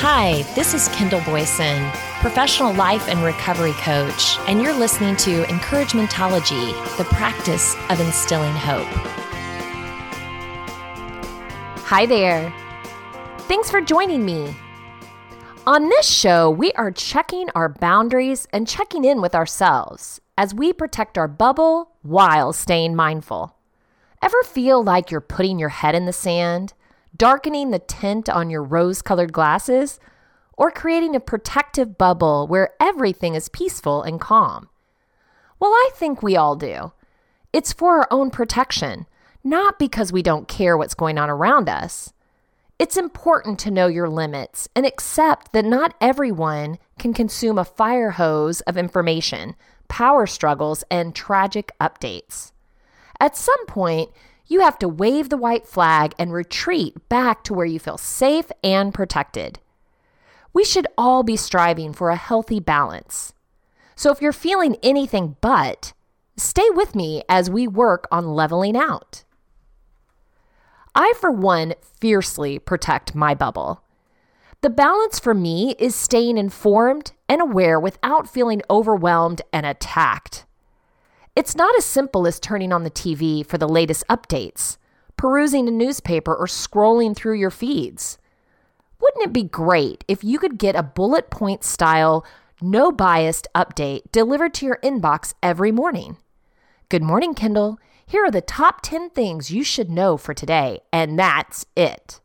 Hi, this is Kendall Boyson, professional life and recovery coach, and you're listening to Encouragementology, the practice of instilling hope. Hi there. Thanks for joining me. On this show, we are checking our boundaries and checking in with ourselves as we protect our bubble while staying mindful. Ever feel like you're putting your head in the sand? Darkening the tint on your rose colored glasses, or creating a protective bubble where everything is peaceful and calm? Well, I think we all do. It's for our own protection, not because we don't care what's going on around us. It's important to know your limits and accept that not everyone can consume a fire hose of information, power struggles, and tragic updates. At some point, you have to wave the white flag and retreat back to where you feel safe and protected. We should all be striving for a healthy balance. So if you're feeling anything but, stay with me as we work on leveling out. I, for one, fiercely protect my bubble. The balance for me is staying informed and aware without feeling overwhelmed and attacked. It's not as simple as turning on the TV for the latest updates, perusing a newspaper, or scrolling through your feeds. Wouldn't it be great if you could get a bullet point style, no biased update delivered to your inbox every morning? Good morning, Kendall. Here are the top 10 things you should know for today, and that's it.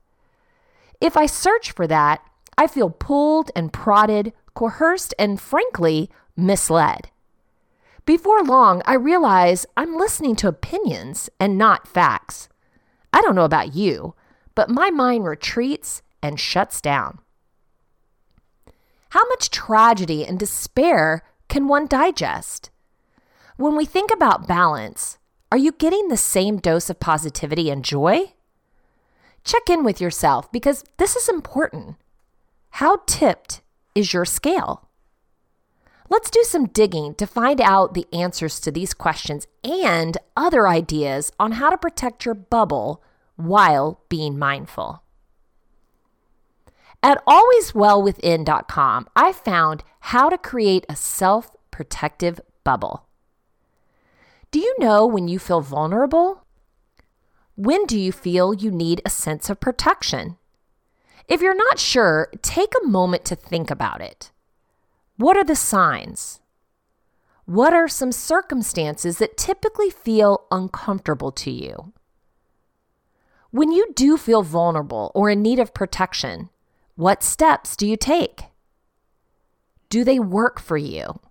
If I search for that, I feel pulled and prodded, coerced, and frankly, misled. Before long, I realize I'm listening to opinions and not facts. I don't know about you, but my mind retreats and shuts down. How much tragedy and despair can one digest? When we think about balance, are you getting the same dose of positivity and joy? Check in with yourself because this is important. How tipped is your scale? Let's do some digging to find out the answers to these questions and other ideas on how to protect your bubble while being mindful. At alwayswellwithin.com, I found how to create a self protective bubble. Do you know when you feel vulnerable? When do you feel you need a sense of protection? If you're not sure, take a moment to think about it. What are the signs? What are some circumstances that typically feel uncomfortable to you? When you do feel vulnerable or in need of protection, what steps do you take? Do they work for you?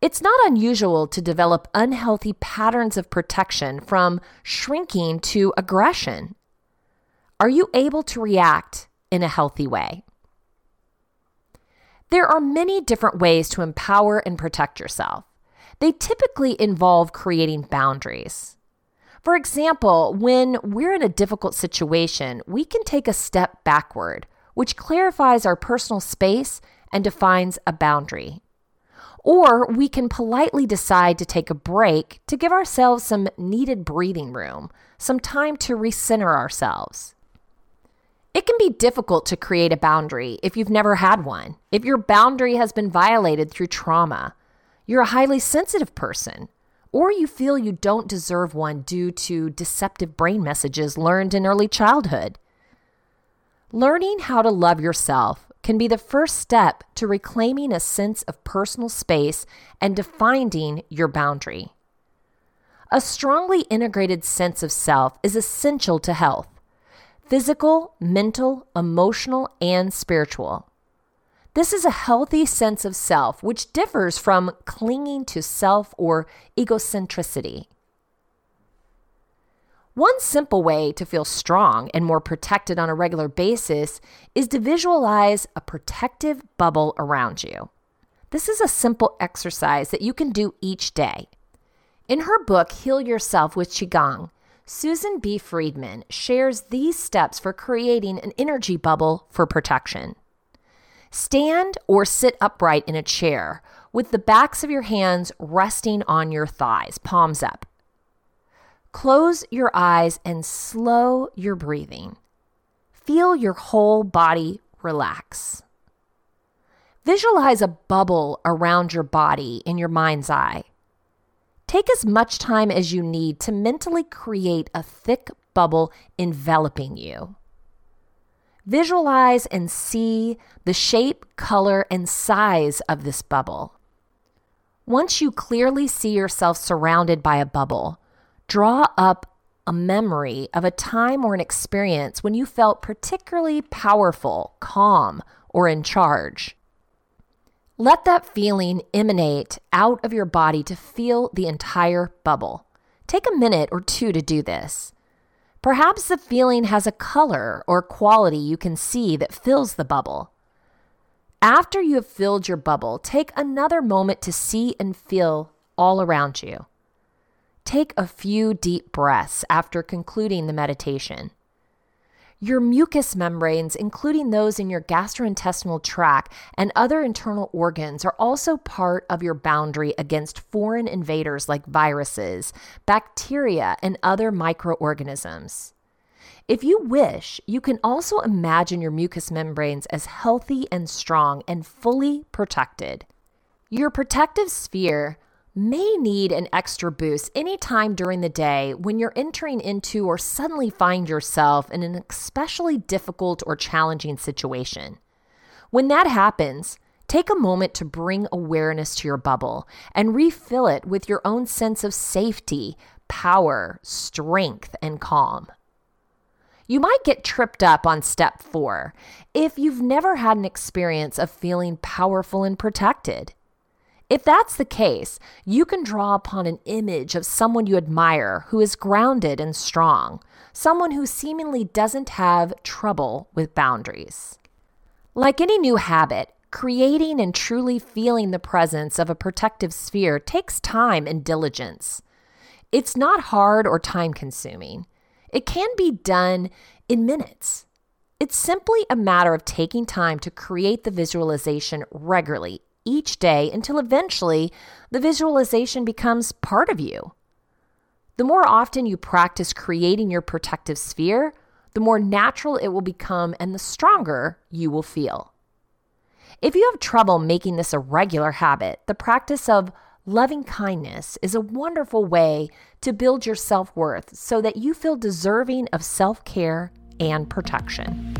It's not unusual to develop unhealthy patterns of protection from shrinking to aggression. Are you able to react in a healthy way? There are many different ways to empower and protect yourself. They typically involve creating boundaries. For example, when we're in a difficult situation, we can take a step backward, which clarifies our personal space and defines a boundary. Or we can politely decide to take a break to give ourselves some needed breathing room, some time to recenter ourselves. It can be difficult to create a boundary if you've never had one. If your boundary has been violated through trauma, you're a highly sensitive person, or you feel you don't deserve one due to deceptive brain messages learned in early childhood. Learning how to love yourself can be the first step to reclaiming a sense of personal space and defining your boundary. A strongly integrated sense of self is essential to health physical, mental, emotional, and spiritual. This is a healthy sense of self, which differs from clinging to self or egocentricity. One simple way to feel strong and more protected on a regular basis is to visualize a protective bubble around you. This is a simple exercise that you can do each day. In her book, Heal Yourself with Qigong, Susan B. Friedman shares these steps for creating an energy bubble for protection. Stand or sit upright in a chair with the backs of your hands resting on your thighs, palms up. Close your eyes and slow your breathing. Feel your whole body relax. Visualize a bubble around your body in your mind's eye. Take as much time as you need to mentally create a thick bubble enveloping you. Visualize and see the shape, color, and size of this bubble. Once you clearly see yourself surrounded by a bubble, draw up a memory of a time or an experience when you felt particularly powerful, calm, or in charge. Let that feeling emanate out of your body to feel the entire bubble. Take a minute or two to do this. Perhaps the feeling has a color or quality you can see that fills the bubble. After you have filled your bubble, take another moment to see and feel all around you. Take a few deep breaths after concluding the meditation. Your mucous membranes, including those in your gastrointestinal tract and other internal organs, are also part of your boundary against foreign invaders like viruses, bacteria, and other microorganisms. If you wish, you can also imagine your mucous membranes as healthy and strong and fully protected. Your protective sphere may need an extra boost anytime during the day when you're entering into or suddenly find yourself in an especially difficult or challenging situation. When that happens, take a moment to bring awareness to your bubble and refill it with your own sense of safety, power, strength, and calm. You might get tripped up on step four if you've never had an experience of feeling powerful and protected. If that's the case, you can draw upon an image of someone you admire who is grounded and strong, someone who seemingly doesn't have trouble with boundaries. Like any new habit, creating and truly feeling the presence of a protective sphere takes time and diligence. It's not hard or time consuming. It can be done in minutes. It's simply a matter of taking time to create the visualization regularly each day until eventually the visualization becomes part of you. The more often you practice creating your protective sphere, the more natural it will become and the stronger you will feel. If you have trouble making this a regular habit, the practice of loving kindness is a wonderful way to build your self worth so that you feel deserving of self care and protection.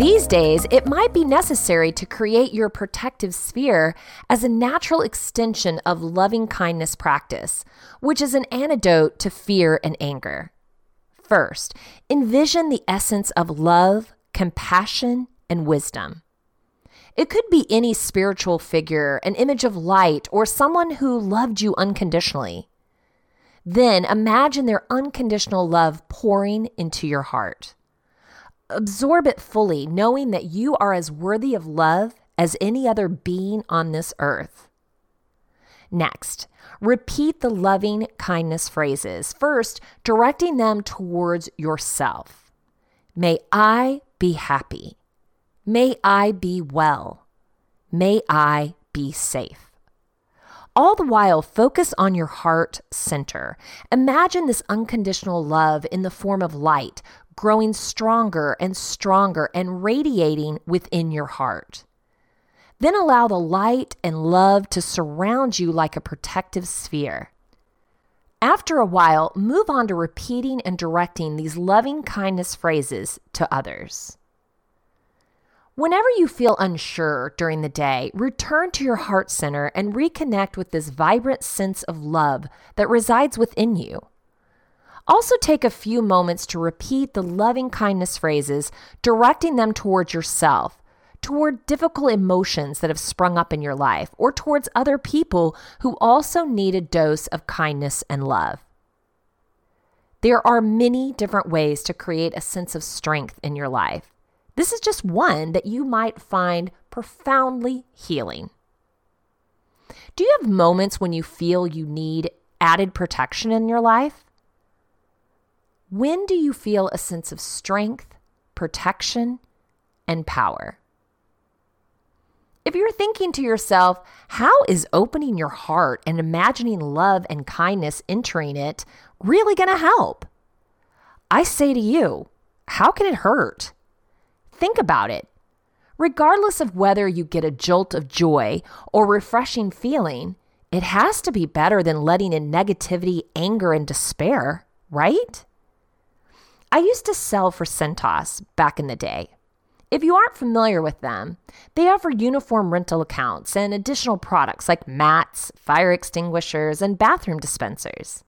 These days, it might be necessary to create your protective sphere as a natural extension of loving kindness practice, which is an antidote to fear and anger. First, envision the essence of love, compassion, and wisdom. It could be any spiritual figure, an image of light, or someone who loved you unconditionally. Then imagine their unconditional love pouring into your heart. Absorb it fully, knowing that you are as worthy of love as any other being on this earth. Next, repeat the loving kindness phrases, first, directing them towards yourself. May I be happy. May I be well. May I be safe. All the while, focus on your heart center. Imagine this unconditional love in the form of light, growing stronger and stronger and radiating within your heart. Then allow the light and love to surround you like a protective sphere. After a while, move on to repeating and directing these loving kindness phrases to others. Whenever you feel unsure during the day, return to your heart center and reconnect with this vibrant sense of love that resides within you. Also, take a few moments to repeat the loving kindness phrases, directing them towards yourself, toward difficult emotions that have sprung up in your life, or towards other people who also need a dose of kindness and love. There are many different ways to create a sense of strength in your life. This is just one that you might find profoundly healing. Do you have moments when you feel you need added protection in your life? When do you feel a sense of strength, protection, and power? If you're thinking to yourself, how is opening your heart and imagining love and kindness entering it really going to help? I say to you, how can it hurt? Think about it. Regardless of whether you get a jolt of joy or refreshing feeling, it has to be better than letting in negativity, anger, and despair, right? I used to sell for Cintas back in the day. If you aren't familiar with them, they offer uniform rental accounts and additional products like mats, fire extinguishers, and bathroom dispensers.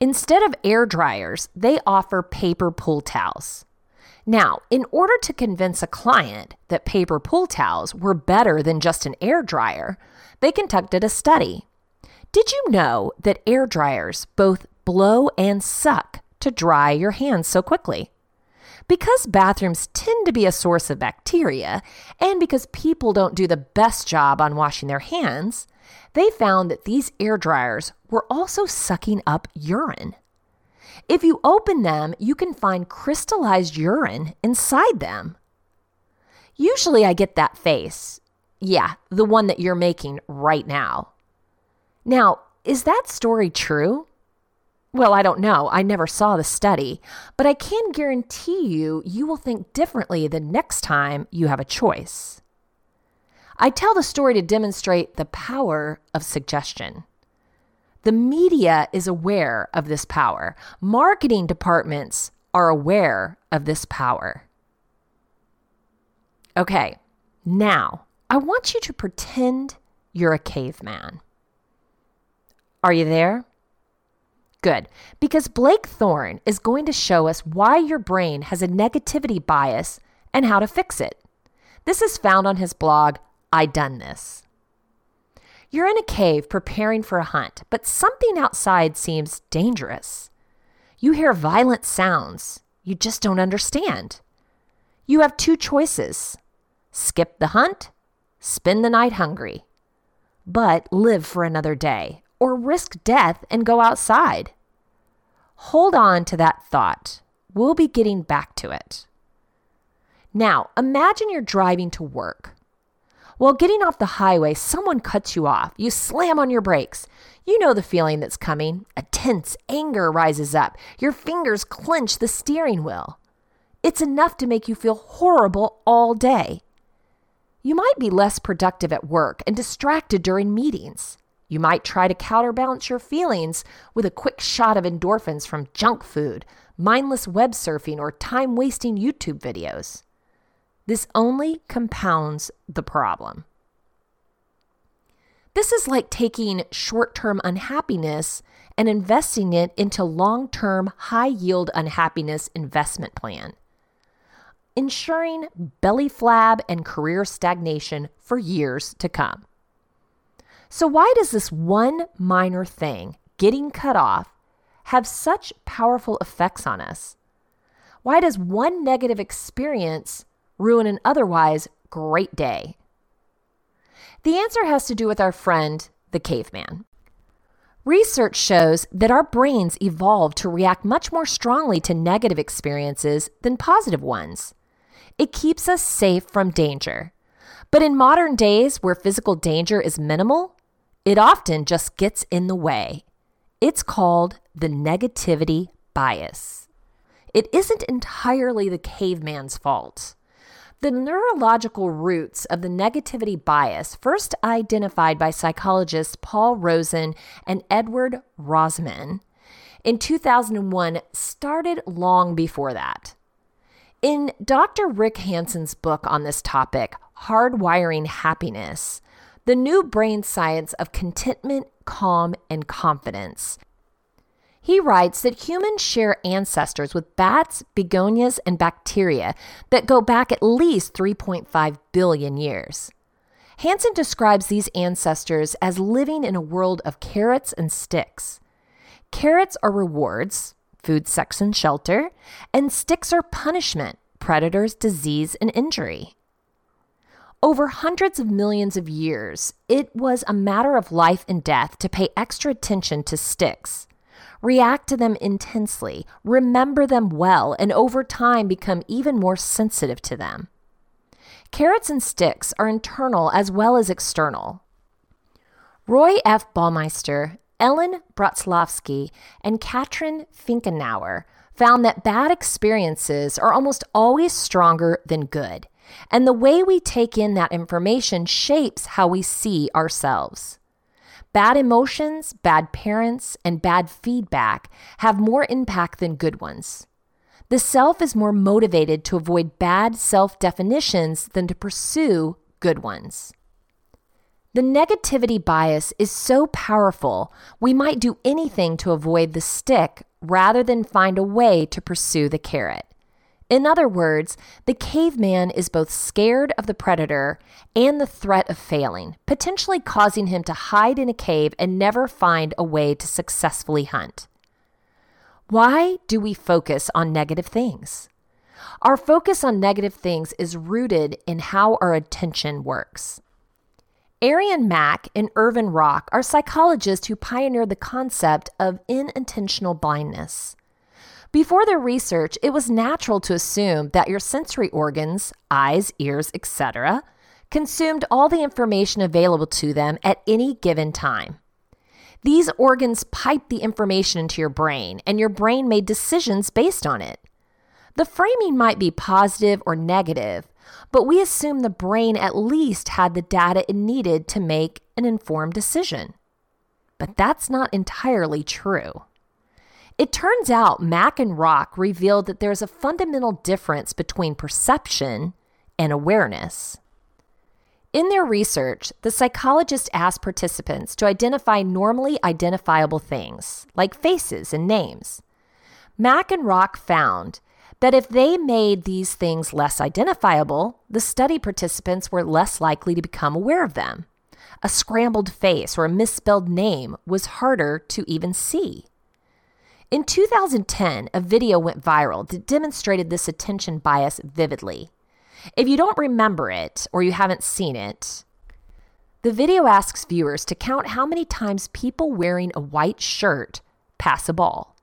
Instead of air dryers, they offer paper pool towels. Now, in order to convince a client that paper pool towels were better than just an air dryer, they conducted a study. Did you know that air dryers both blow and suck to dry your hands so quickly? Because bathrooms tend to be a source of bacteria, and because people don't do the best job on washing their hands, they found that these air dryers were also sucking up urine. If you open them, you can find crystallized urine inside them. Usually I get that face. Yeah, the one that you're making right now. Now, is that story true? Well, I don't know. I never saw the study, but I can guarantee you, you will think differently the next time you have a choice. I tell the story to demonstrate the power of suggestion. The media is aware of this power. Marketing departments are aware of this power. Okay, now I want you to pretend you're a caveman. Are you there? Good, because Blake Thorne is going to show us why your brain has a negativity bias and how to fix it. This is found on his blog, I Done This. You're in a cave preparing for a hunt, but something outside seems dangerous. You hear violent sounds you just don't understand. You have two choices skip the hunt spend the night hungry, but live for another day, or risk death and go outside. Hold on to that thought. We'll be getting back to it. Now, imagine you're driving to work. While getting off the highway, someone cuts you off. You slam on your brakes. You know the feeling that's coming. A tense anger rises up. Your fingers clench the steering wheel. It's enough to make you feel horrible all day. You might be less productive at work and distracted during meetings. You might try to counterbalance your feelings with a quick shot of endorphins from junk food, mindless web surfing, or time wasting YouTube videos. This only compounds the problem. This is like taking short term unhappiness and investing it into long term high yield unhappiness investment plan ensuring belly flab and career stagnation for years to come. So, why does this one minor thing, getting cut off, have such powerful effects on us? Why does one negative experience ruin an otherwise great day? The answer has to do with our friend, the caveman. Research shows that our brains evolved to react much more strongly to negative experiences than positive ones. It keeps us safe from danger. But in modern days, where physical danger is minimal, it often just gets in the way. It's called the negativity bias. It isn't entirely the caveman's fault. The neurological roots of the negativity bias, first identified by psychologists Paul Rozin and Edward Royzman in 2001, started long before that. In Dr. Rick Hanson's book on this topic, Hardwiring Happiness, the new brain science of contentment, calm, and confidence, he writes that humans share ancestors with bats, begonias, and bacteria that go back at least 3.5 billion years. Hanson describes these ancestors as living in a world of carrots and sticks. Carrots are rewards, food, sex, and shelter, and sticks are punishment, predators, disease, and injury. Over hundreds of millions of years, it was a matter of life and death to pay extra attention to sticks, react to them intensely, remember them well, and over time become even more sensitive to them. Carrots and sticks are internal as well as external. Roy F. Baumeister, Ellen Bratslavsky, and Katrin Finkenauer found that bad experiences are almost always stronger than good, and the way we take in that information shapes how we see ourselves. Bad emotions, bad parents, and bad feedback have more impact than good ones. The self is more motivated to avoid bad self definitions than to pursue good ones. The negativity bias is so powerful, we might do anything to avoid the stick rather than find a way to pursue the carrot. In other words, the caveman is both scared of the predator and the threat of failing, potentially causing him to hide in a cave and never find a way to successfully hunt. Why do we focus on negative things? Our focus on negative things is rooted in how our attention works. Arien Mack and Irvin Rock are psychologists who pioneered the concept of inattentional blindness. Before their research, it was natural to assume that your sensory organs, eyes, ears, etc., consumed all the information available to them at any given time. These organs piped the information into your brain, and your brain made decisions based on it. The framing might be positive or negative, but we assume the brain at least had the data it needed to make an informed decision. But that's not entirely true. It turns out Mack and Rock revealed that there's a fundamental difference between perception and awareness. In their research, the psychologists asked participants to identify normally identifiable things, like faces and names. Mack and Rock found that if they made these things less identifiable, the study participants were less likely to become aware of them. A scrambled face or a misspelled name was harder to even see. In 2010, a video went viral that demonstrated this attention bias vividly. If you don't remember it or you haven't seen it, the video asks viewers to count how many times people wearing a white shirt pass a ball.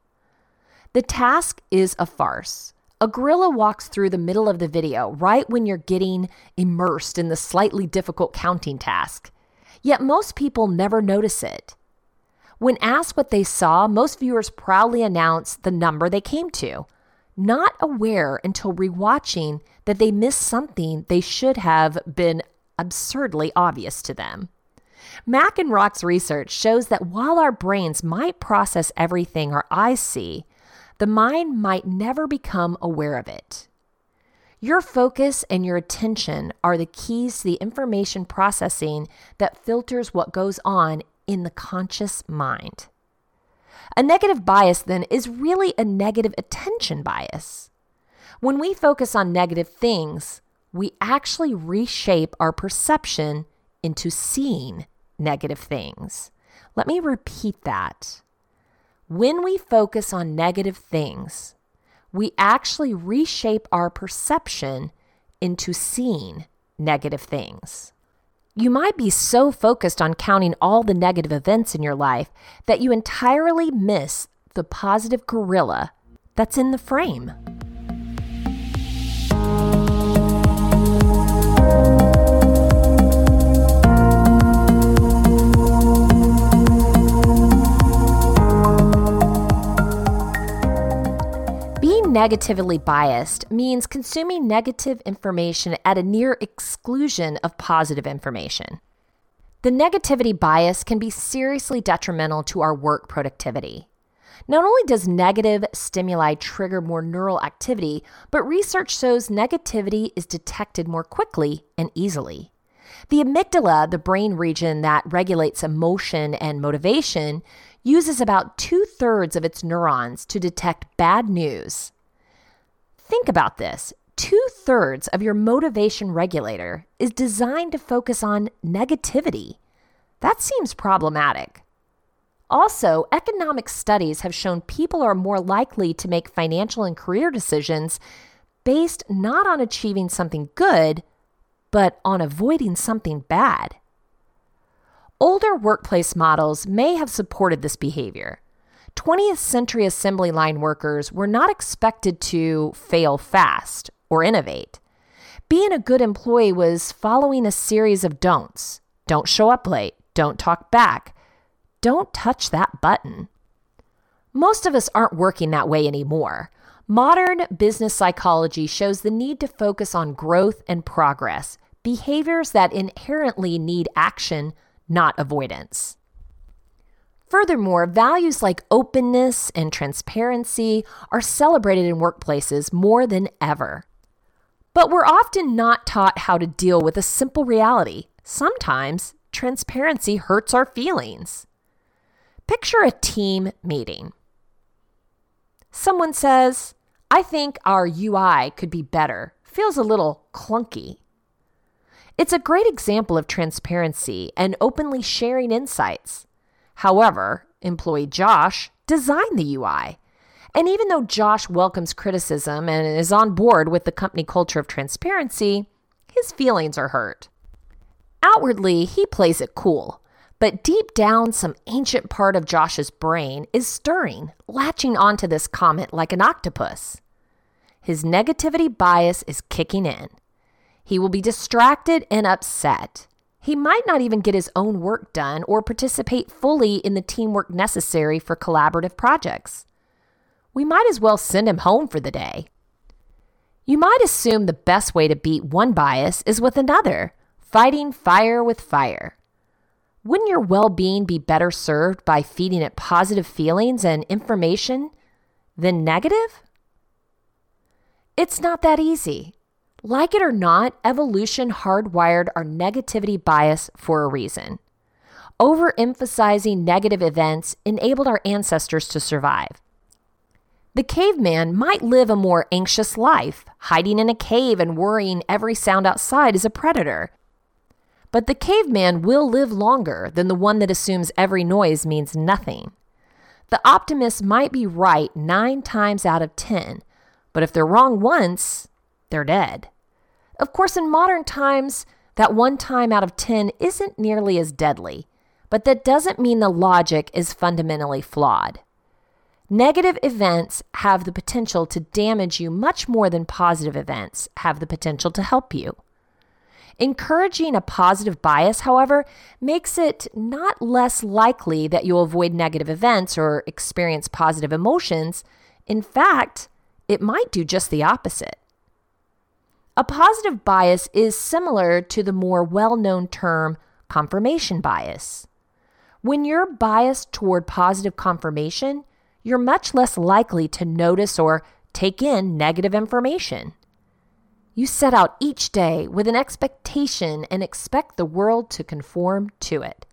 The task is a farce. A gorilla walks through the middle of the video right when you're getting immersed in the slightly difficult counting task. Yet most people never notice it. When asked what they saw, most viewers proudly announce the number they came to not aware until rewatching that they missed something they should have been absurdly obvious to them. Mack and Rock's research shows that while our brains might process everything our eyes see, the mind might never become aware of it. Your focus and your attention are the keys to the information processing that filters what goes on in the conscious mind. A negative bias, then, is really a negative attention bias. When we focus on negative things, we actually reshape our perception into seeing negative things. Let me repeat that. When we focus on negative things, we actually reshape our perception into seeing negative things. You might be so focused on counting all the negative events in your life that you entirely miss the positive gorilla that's in the frame. Negatively biased means consuming negative information at a near exclusion of positive information. The negativity bias can be seriously detrimental to our work productivity. Not only does negative stimuli trigger more neural activity, but research shows negativity is detected more quickly and easily. The amygdala, the brain region that regulates emotion and motivation, uses about two thirds of its neurons to detect bad news Think about this two thirds of your motivation regulator is designed to focus on negativity. That seems problematic. Also, economic studies have shown people are more likely to make financial and career decisions based not on achieving something good, but on avoiding something bad. Older workplace models may have supported this behavior. 20th century assembly line workers were not expected to fail fast or innovate. Being a good employee was following a series of don'ts. Don't show up late. Don't talk back. Don't touch that button. Most of us aren't working that way anymore. Modern business psychology shows the need to focus on growth and progress, behaviors that inherently need action, not avoidance. Furthermore, values like openness and transparency are celebrated in workplaces more than ever. But we're often not taught how to deal with a simple reality. Sometimes transparency hurts our feelings. Picture a team meeting. Someone says, I think our UI could be better, feels a little clunky. It's a great example of transparency and openly sharing insights. However, employee Josh designed the UI and even though Josh welcomes criticism and is on board with the company culture of transparency, his feelings are hurt. Outwardly, he plays it cool, but deep down, some ancient part of Josh's brain is stirring, latching onto this comment like an octopus. His negativity bias is kicking in. He will be distracted and upset. He might not even get his own work done or participate fully in the teamwork necessary for collaborative projects we might as well send him home for the day. You might assume the best way to beat one bias is with another, fighting fire with fire. Wouldn't your well being be better served by feeding it positive feelings and information than negative? It's not that easy. Like it or not, evolution hardwired our negativity bias for a reason. Overemphasizing negative events enabled our ancestors to survive. The caveman might live a more anxious life, hiding in a cave and worrying every sound outside is a predator. But the caveman will live longer than the one that assumes every noise means nothing. The optimist might be right nine times out of ten, but if they're wrong once, they're dead. Of course, in modern times, that one time out of ten isn't nearly as deadly, but that doesn't mean the logic is fundamentally flawed. Negative events have the potential to damage you much more than positive events have the potential to help you. Encouraging a positive bias, however, makes it not less likely that you'll avoid negative events or experience positive emotions. In fact, it might do just the opposite. A positive bias is similar to the more well known term confirmation bias. When you're biased toward positive confirmation, you're much less likely to notice or take in negative information. You set out each day with an expectation and expect the world to conform to it.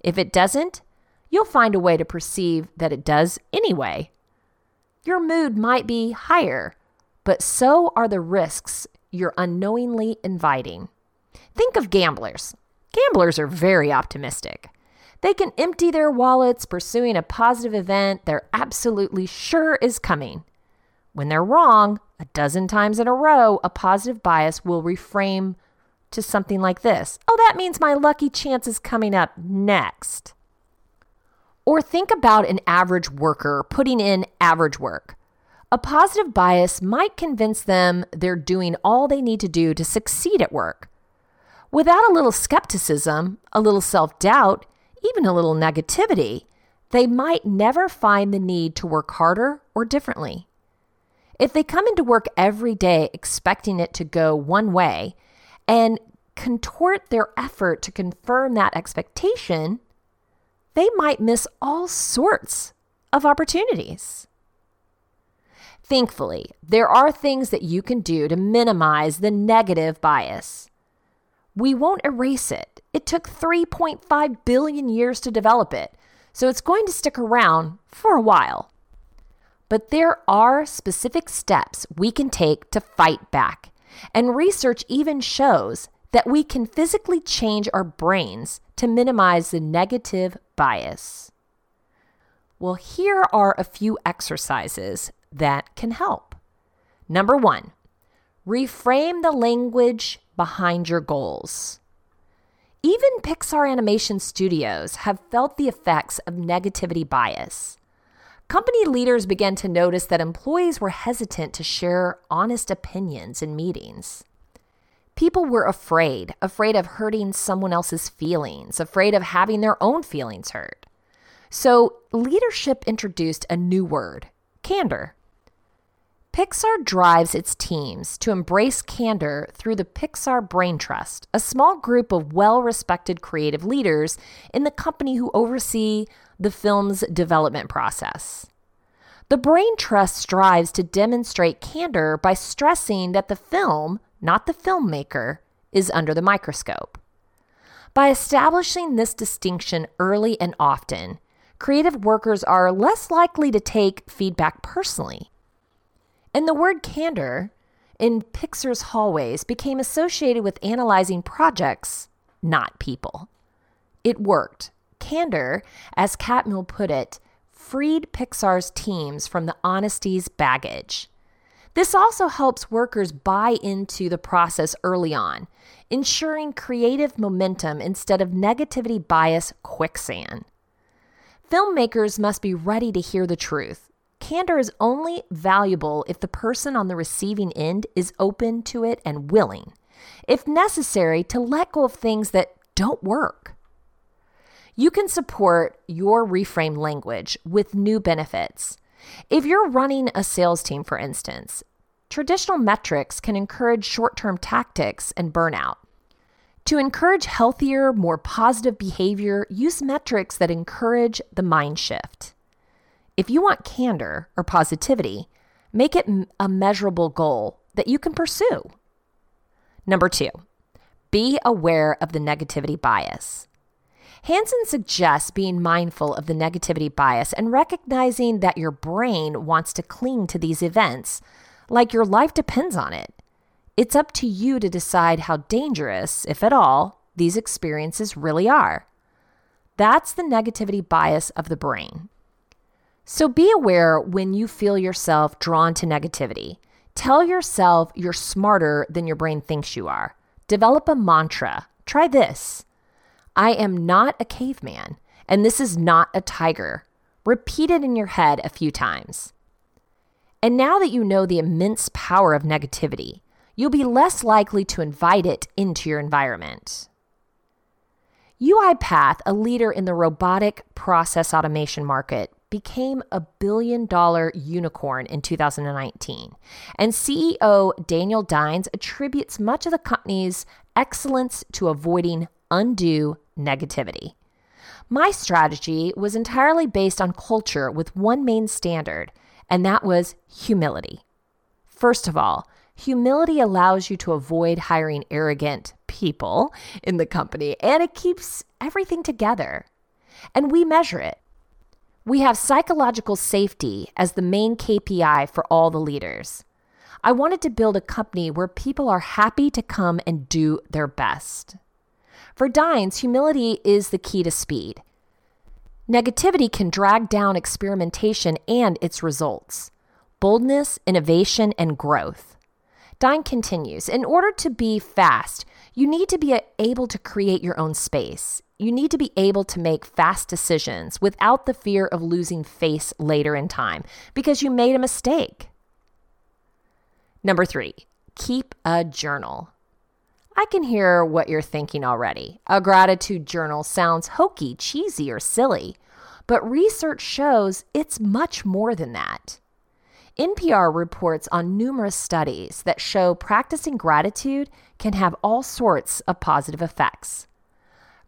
If it doesn't, you'll find a way to perceive that it does anyway. Your mood might be higher, but so are the risks you're unknowingly inviting. Think of gamblers. Gamblers are very optimistic. They can empty their wallets pursuing a positive event they're absolutely sure is coming. When they're wrong, a dozen times in a row, a positive bias will reframe to something like this Oh, that means my lucky chance is coming up next. Or think about an average worker putting in average work. A positive bias might convince them they're doing all they need to do to succeed at work. Without a little skepticism, a little self doubt, even a little negativity, they might never find the need to work harder or differently. If they come into work every day expecting it to go one way and contort their effort to confirm that expectation, they might miss all sorts of opportunities. Thankfully, there are things that you can do to minimize the negative bias. We won't erase it. It took 3.5 billion years to develop it, so it's going to stick around for a while. But there are specific steps we can take to fight back, and research even shows that we can physically change our brains to minimize the negative bias. Well, here are a few exercises that can help. Number one, reframe the language behind your goals. Even Pixar Animation Studios have felt the effects of negativity bias. Company leaders began to notice that employees were hesitant to share honest opinions in meetings. People were afraid, afraid of hurting someone else's feelings, afraid of having their own feelings hurt. So, leadership introduced a new word candor. Pixar drives its teams to embrace candor through the Pixar Brain Trust, a small group of well respected creative leaders in the company who oversee the film's development process. The Brain Trust strives to demonstrate candor by stressing that the film, not the filmmaker, is under the microscope. By establishing this distinction early and often, creative workers are less likely to take feedback personally and the word candor in Pixar's hallways became associated with analyzing projects, not people. It worked. Candor, as Catmull put it, freed Pixar's teams from the honesty's baggage. This also helps workers buy into the process early on, ensuring creative momentum instead of negativity bias quicksand. Filmmakers must be ready to hear the truth, Candor is only valuable if the person on the receiving end is open to it and willing, if necessary, to let go of things that don't work. You can support your reframe language with new benefits. If you're running a sales team, for instance, traditional metrics can encourage short term tactics and burnout. To encourage healthier, more positive behavior, use metrics that encourage the mind shift. If you want candor or positivity, make it a measurable goal that you can pursue. Number two, be aware of the negativity bias. Hanson suggests being mindful of the negativity bias and recognizing that your brain wants to cling to these events like your life depends on it. It's up to you to decide how dangerous, if at all, these experiences really are. That's the negativity bias of the brain. So be aware when you feel yourself drawn to negativity. Tell yourself you're smarter than your brain thinks you are. Develop a mantra. Try this I am not a caveman, and this is not a tiger. Repeat it in your head a few times. And now that you know the immense power of negativity, you'll be less likely to invite it into your environment. UiPath, a leader in the robotic process automation market, became a billion dollar unicorn in 2019. And CEO Daniel Dines attributes much of the company's excellence to avoiding undue negativity. My strategy was entirely based on culture with one main standard, and that was humility. First of all, humility allows you to avoid hiring arrogant people in the company, and it keeps everything together. And we measure it. We have psychological safety as the main KPI for all the leaders. I wanted to build a company where people are happy to come and do their best. For Dines, humility is the key to speed. Negativity can drag down experimentation and its results boldness, innovation, and growth. Dine continues In order to be fast, you need to be able to create your own space you need to be able to make fast decisions without the fear of losing face later in time because you made a mistake. Number three, keep a journal. I can hear what you're thinking already. A gratitude journal sounds hokey, cheesy, or silly, but research shows it's much more than that. NPR reports on numerous studies that show practicing gratitude can have all sorts of positive effects.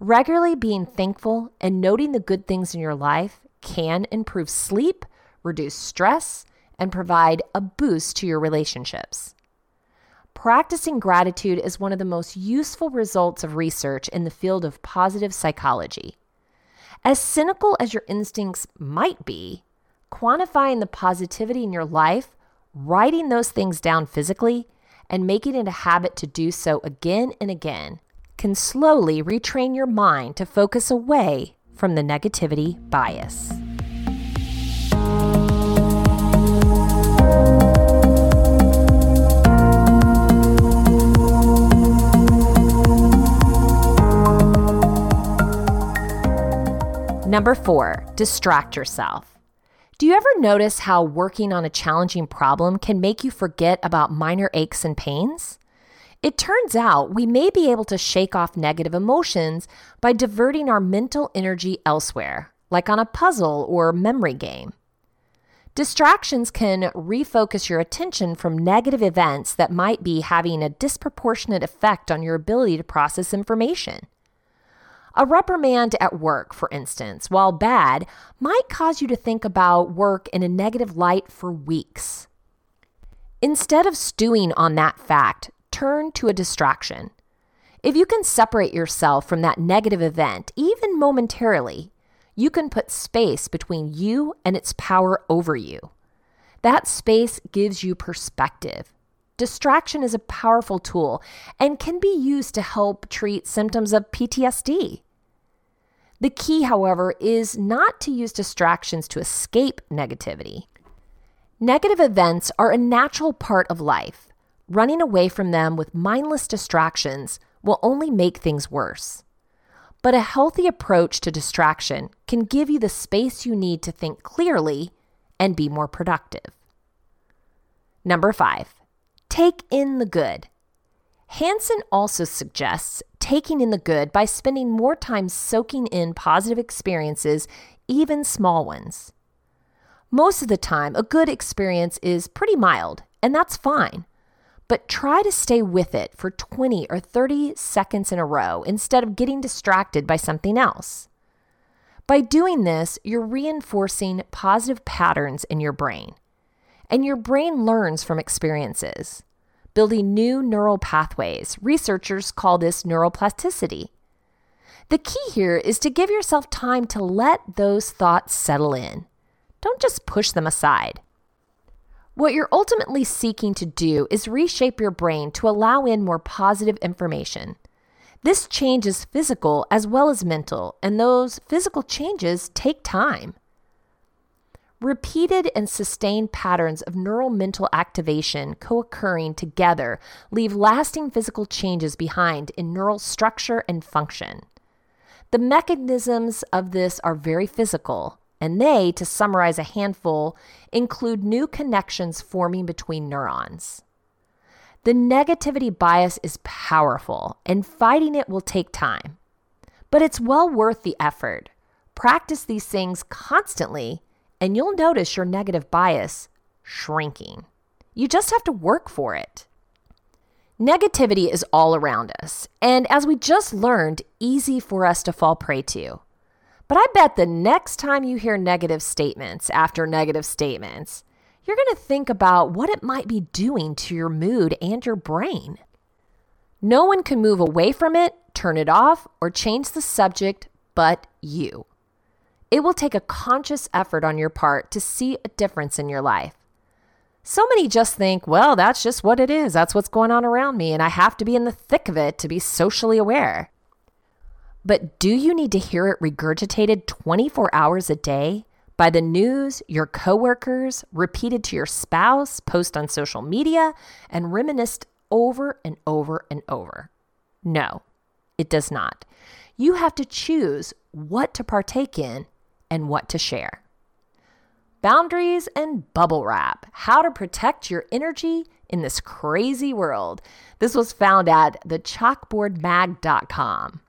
Regularly being thankful and noting the good things in your life can improve sleep, reduce stress, and provide a boost to your relationships. Practicing gratitude is one of the most useful results of research in the field of positive psychology. As cynical as your instincts might be, quantifying the positivity in your life, writing those things down physically, and making it a habit to do so again and again can slowly retrain your mind to focus away from the negativity bias. Number four, distract yourself. Do you ever notice how working on a challenging problem can make you forget about minor aches and pains? It turns out we may be able to shake off negative emotions by diverting our mental energy elsewhere, like on a puzzle or memory game. Distractions can refocus your attention from negative events that might be having a disproportionate effect on your ability to process information. A reprimand at work, for instance, while bad, might cause you to think about work in a negative light for weeks. Instead of stewing on that fact, turn to a distraction. If you can separate yourself from that negative event, even momentarily, you can put space between you and its power over you. That space gives you perspective. Distraction is a powerful tool and can be used to help treat symptoms of PTSD. The key, however, is not to use distractions to escape negativity. Negative events are a natural part of life. Running away from them with mindless distractions will only make things worse. But a healthy approach to distraction can give you the space you need to think clearly and be more productive. Number five, take in the good. Hanson also suggests taking in the good by spending more time soaking in positive experiences, even small ones. Most of the time, a good experience is pretty mild, and that's fine. But try to stay with it for 20 or 30 seconds in a row instead of getting distracted by something else. By doing this, you're reinforcing positive patterns in your brain, and your brain learns from experiences building new neural pathways. Researchers call this neuroplasticity. The key here is to give yourself time to let those thoughts settle in. Don't just push them aside. What you're ultimately seeking to do is reshape your brain to allow in more positive information. This change is physical as well as mental, and those physical changes take time. Repeated and sustained patterns of neural mental activation co occurring together leave lasting physical changes behind in neural structure and function. The mechanisms of this are very physical, and they, to summarize a handful, include new connections forming between neurons. The negativity bias is powerful, and fighting it will take time. But it's well worth the effort. Practice these things constantly and you'll notice your negative bias shrinking. You just have to work for it. Negativity is all around us, and as we just learned, easy for us to fall prey to. But I bet the next time you hear negative statements after negative statements, you're going to think about what it might be doing to your mood and your brain. No one can move away from it, turn it off, or change the subject but you. It will take a conscious effort on your part to see a difference in your life. So many just think, well, that's just what it is. That's what's going on around me, and I have to be in the thick of it to be socially aware. But do you need to hear it regurgitated 24 hours a day by the news, your coworkers, repeated to your spouse, post on social media, and reminisced over and over and over? No, it does not. You have to choose what to partake in and what to share. Boundaries and bubble wrap how to protect your energy in this crazy world. This was found at thechalkboardmag.com.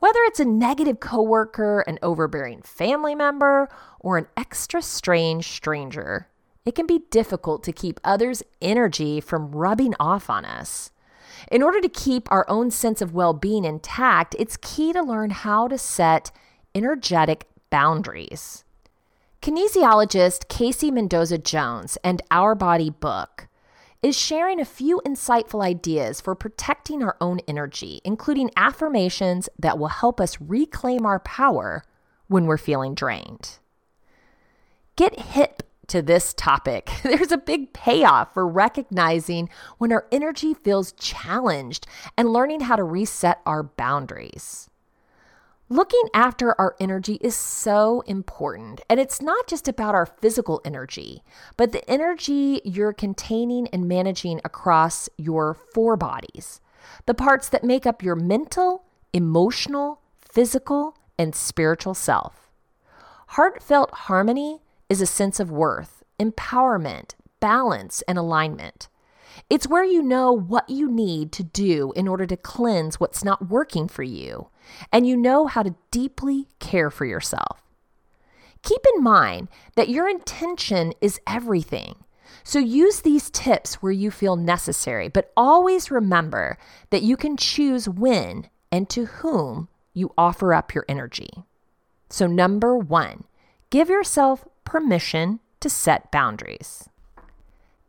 Whether it's a negative coworker, an overbearing family member, or an extra strange stranger, it can be difficult to keep others' energy from rubbing off on us. In order to keep our own sense of well being intact, it's key to learn how to set energetic boundaries. Kinesiologist Kasey Mendoza Jones and Our Body book is sharing a few insightful ideas for protecting our own energy, including affirmations that will help us reclaim our power when we're feeling drained. Get hip to this topic. There's a big payoff for recognizing when our energy feels challenged and learning how to reset our boundaries. Looking after our energy is so important. And it's not just about our physical energy, but the energy you're containing and managing across your four bodies, the parts that make up your mental, emotional, physical, and spiritual self. Heartfelt harmony is a sense of worth, empowerment, balance, and alignment. It's where you know what you need to do in order to cleanse what's not working for you, and you know how to deeply care for yourself. Keep in mind that your intention is everything. So use these tips where you feel necessary, but always remember that you can choose when and to whom you offer up your energy. So, number one, give yourself permission to set boundaries.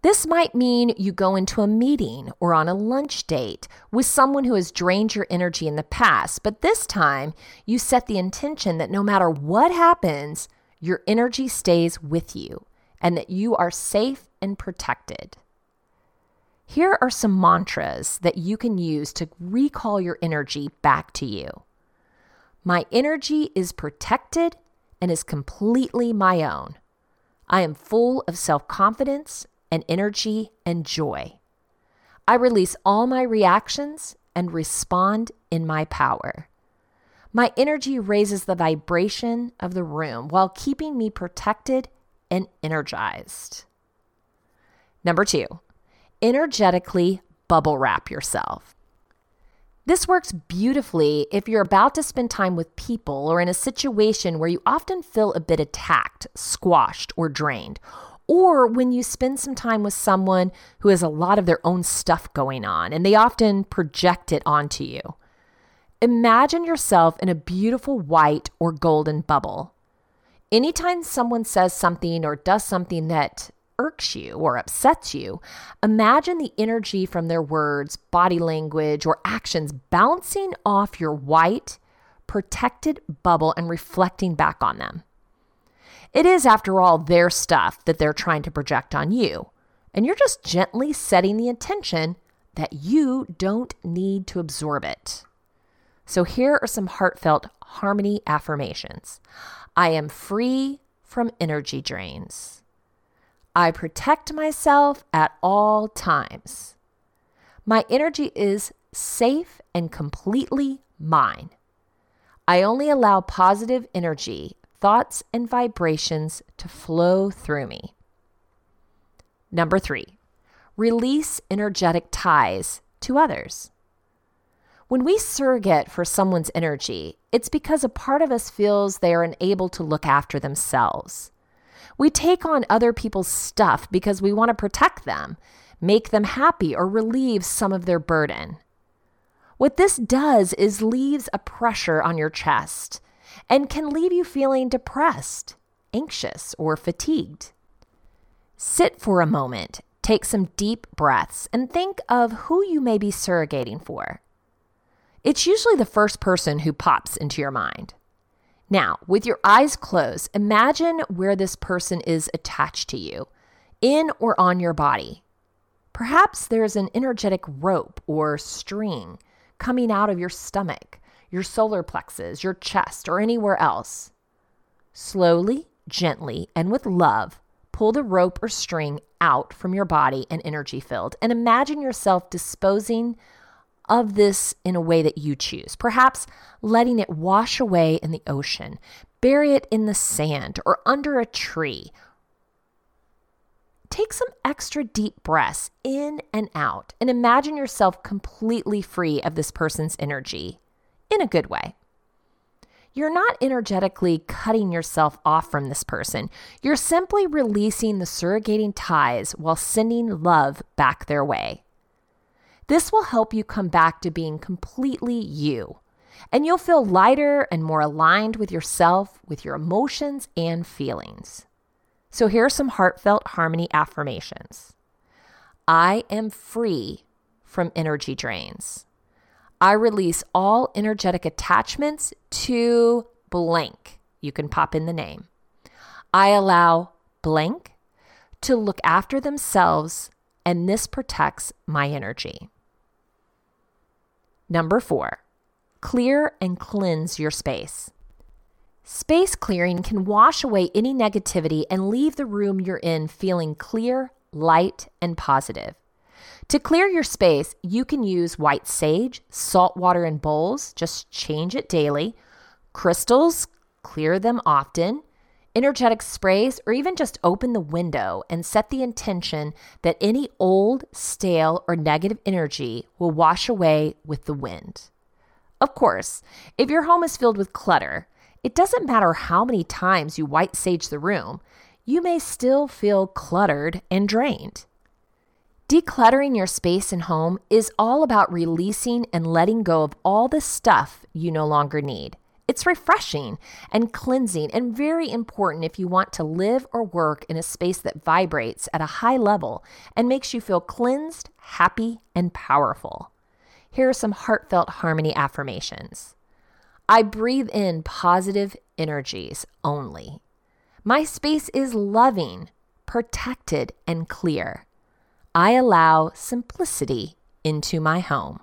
This might mean you go into a meeting or on a lunch date with someone who has drained your energy in the past, but this time you set the intention that no matter what happens, your energy stays with you and that you are safe and protected. Here are some mantras that you can use to recall your energy back to you. My energy is protected and is completely my own. I am full of self confidence and energy and joy. I release all my reactions and respond in my power. My energy raises the vibration of the room while keeping me protected and energized. Number two, energetically bubble wrap yourself. This works beautifully if you're about to spend time with people or in a situation where you often feel a bit attacked, squashed, or drained, or when you spend some time with someone who has a lot of their own stuff going on and they often project it onto you. Imagine yourself in a beautiful white or golden bubble. Anytime someone says something or does something that irks you or upsets you, imagine the energy from their words, body language, or actions bouncing off your white, protected bubble and reflecting back on them. It is, after all, their stuff that they're trying to project on you. And you're just gently setting the intention that you don't need to absorb it. So here are some heartfelt harmony affirmations I am free from energy drains. I protect myself at all times. My energy is safe and completely mine. I only allow positive energy thoughts and vibrations to flow through me. Number three, release energetic ties to others. When we surrogate for someone's energy, it's because a part of us feels they are unable to look after themselves. We take on other people's stuff because we want to protect them, make them happy, or relieve some of their burden. What this does is leaves a pressure on your chest and can leave you feeling depressed, anxious, or fatigued. Sit for a moment, take some deep breaths, and think of who you may be surrogating for. It's usually the first person who pops into your mind. Now, with your eyes closed, imagine where this person is attached to you, in or on your body. Perhaps there's an energetic rope or string coming out of your stomach your solar plexus, your chest, or anywhere else. Slowly, gently, and with love, pull the rope or string out from your body and energy field and imagine yourself disposing of this in a way that you choose. Perhaps letting it wash away in the ocean, bury it in the sand, or under a tree. Take some extra deep breaths in and out and imagine yourself completely free of this person's energy in a good way. You're not energetically cutting yourself off from this person. You're simply releasing the surrogating ties while sending love back their way. This will help you come back to being completely you, and you'll feel lighter and more aligned with yourself, with your emotions and feelings. So, here are some heartfelt harmony affirmations I am free from energy drains. I release all energetic attachments to blank. You can pop in the name. I allow blank to look after themselves, and this protects my energy. Number four, clear and cleanse your space. Space clearing can wash away any negativity and leave the room you're in feeling clear, light, and positive. To clear your space, you can use white sage, salt water in bowls, just change it daily. Crystals, clear them often. energetic sprays, or even just open the window and set the intention that any old, stale, or negative energy will wash away with the wind. Of course, if your home is filled with clutter, it doesn't matter how many times you white sage the room, you may still feel cluttered and drained. Decluttering your space and home is all about releasing and letting go of all the stuff you no longer need. It's refreshing and cleansing and very important if you want to live or work in a space that vibrates at a high level and makes you feel cleansed, happy, and powerful. Here are some heartfelt harmony affirmations. I breathe in positive energies only. My space is loving, protected, and clear. I allow simplicity into my home.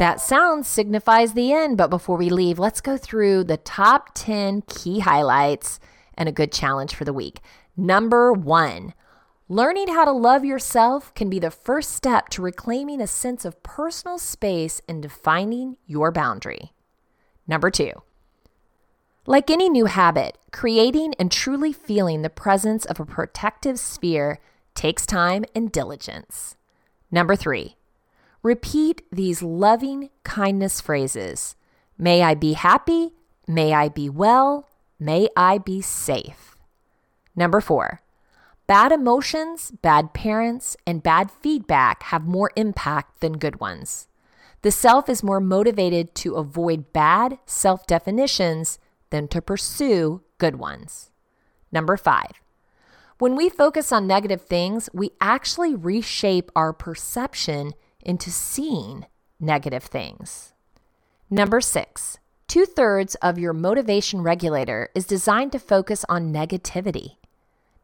That sound signifies the end, but before we leave, let's go through the top 10 key highlights and a good challenge for the week. Number one, learning how to love yourself can be the first step to reclaiming a sense of personal space and defining your boundary. Number two, like any new habit, creating and truly feeling the presence of a protective sphere takes time and diligence. Number three, Repeat these loving kindness phrases May I be happy. May I be well. May I be safe. Number four, bad emotions, bad parents, and bad feedback have more impact than good ones. The self is more motivated to avoid bad self definitions than to pursue good ones. Number five, when we focus on negative things, we actually reshape our perception into seeing negative things. Number six, two thirds of your motivation regulator is designed to focus on negativity.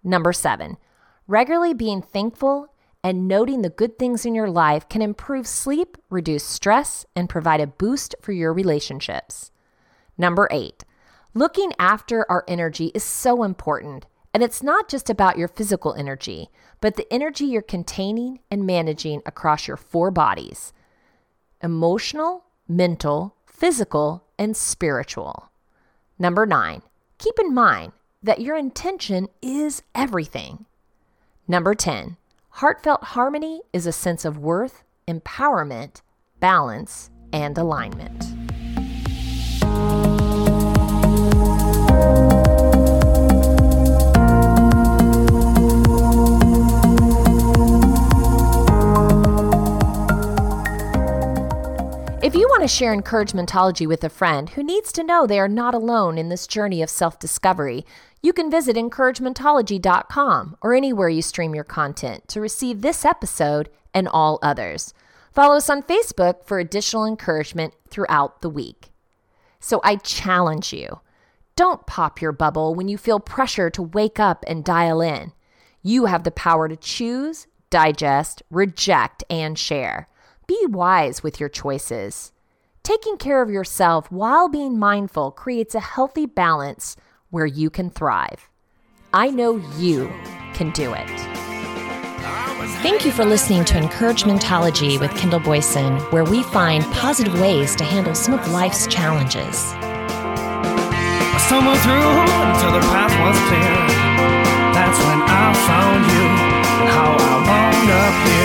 Number seven, regularly being thankful and noting the good things in your life can improve sleep, reduce stress, and provide a boost for your relationships. Number eight, looking after our energy is so important. And it's not just about your physical energy, but the energy you're containing and managing across your four bodies emotional, mental, physical, and spiritual. Number nine, keep in mind that your intention is everything. Number 10, heartfelt harmony is a sense of worth, empowerment, balance, and alignment. Want to share encouragementology with a friend who needs to know they are not alone in this journey of self discovery, you can visit encouragementology.com or anywhere you stream your content to receive this episode and all others. Follow us on Facebook for additional encouragement throughout the week. So I challenge you don't pop your bubble when you feel pressure to wake up and dial in. You have the power to choose, digest, reject, and share. Be wise with your choices. Taking care of yourself while being mindful creates a healthy balance where you can thrive. I know you can do it. Thank you for listening to Encouragementology with Kendall Boyson, where we find positive ways to handle some of life's challenges. Through until the path was clear. That's when I found you how I wound up here.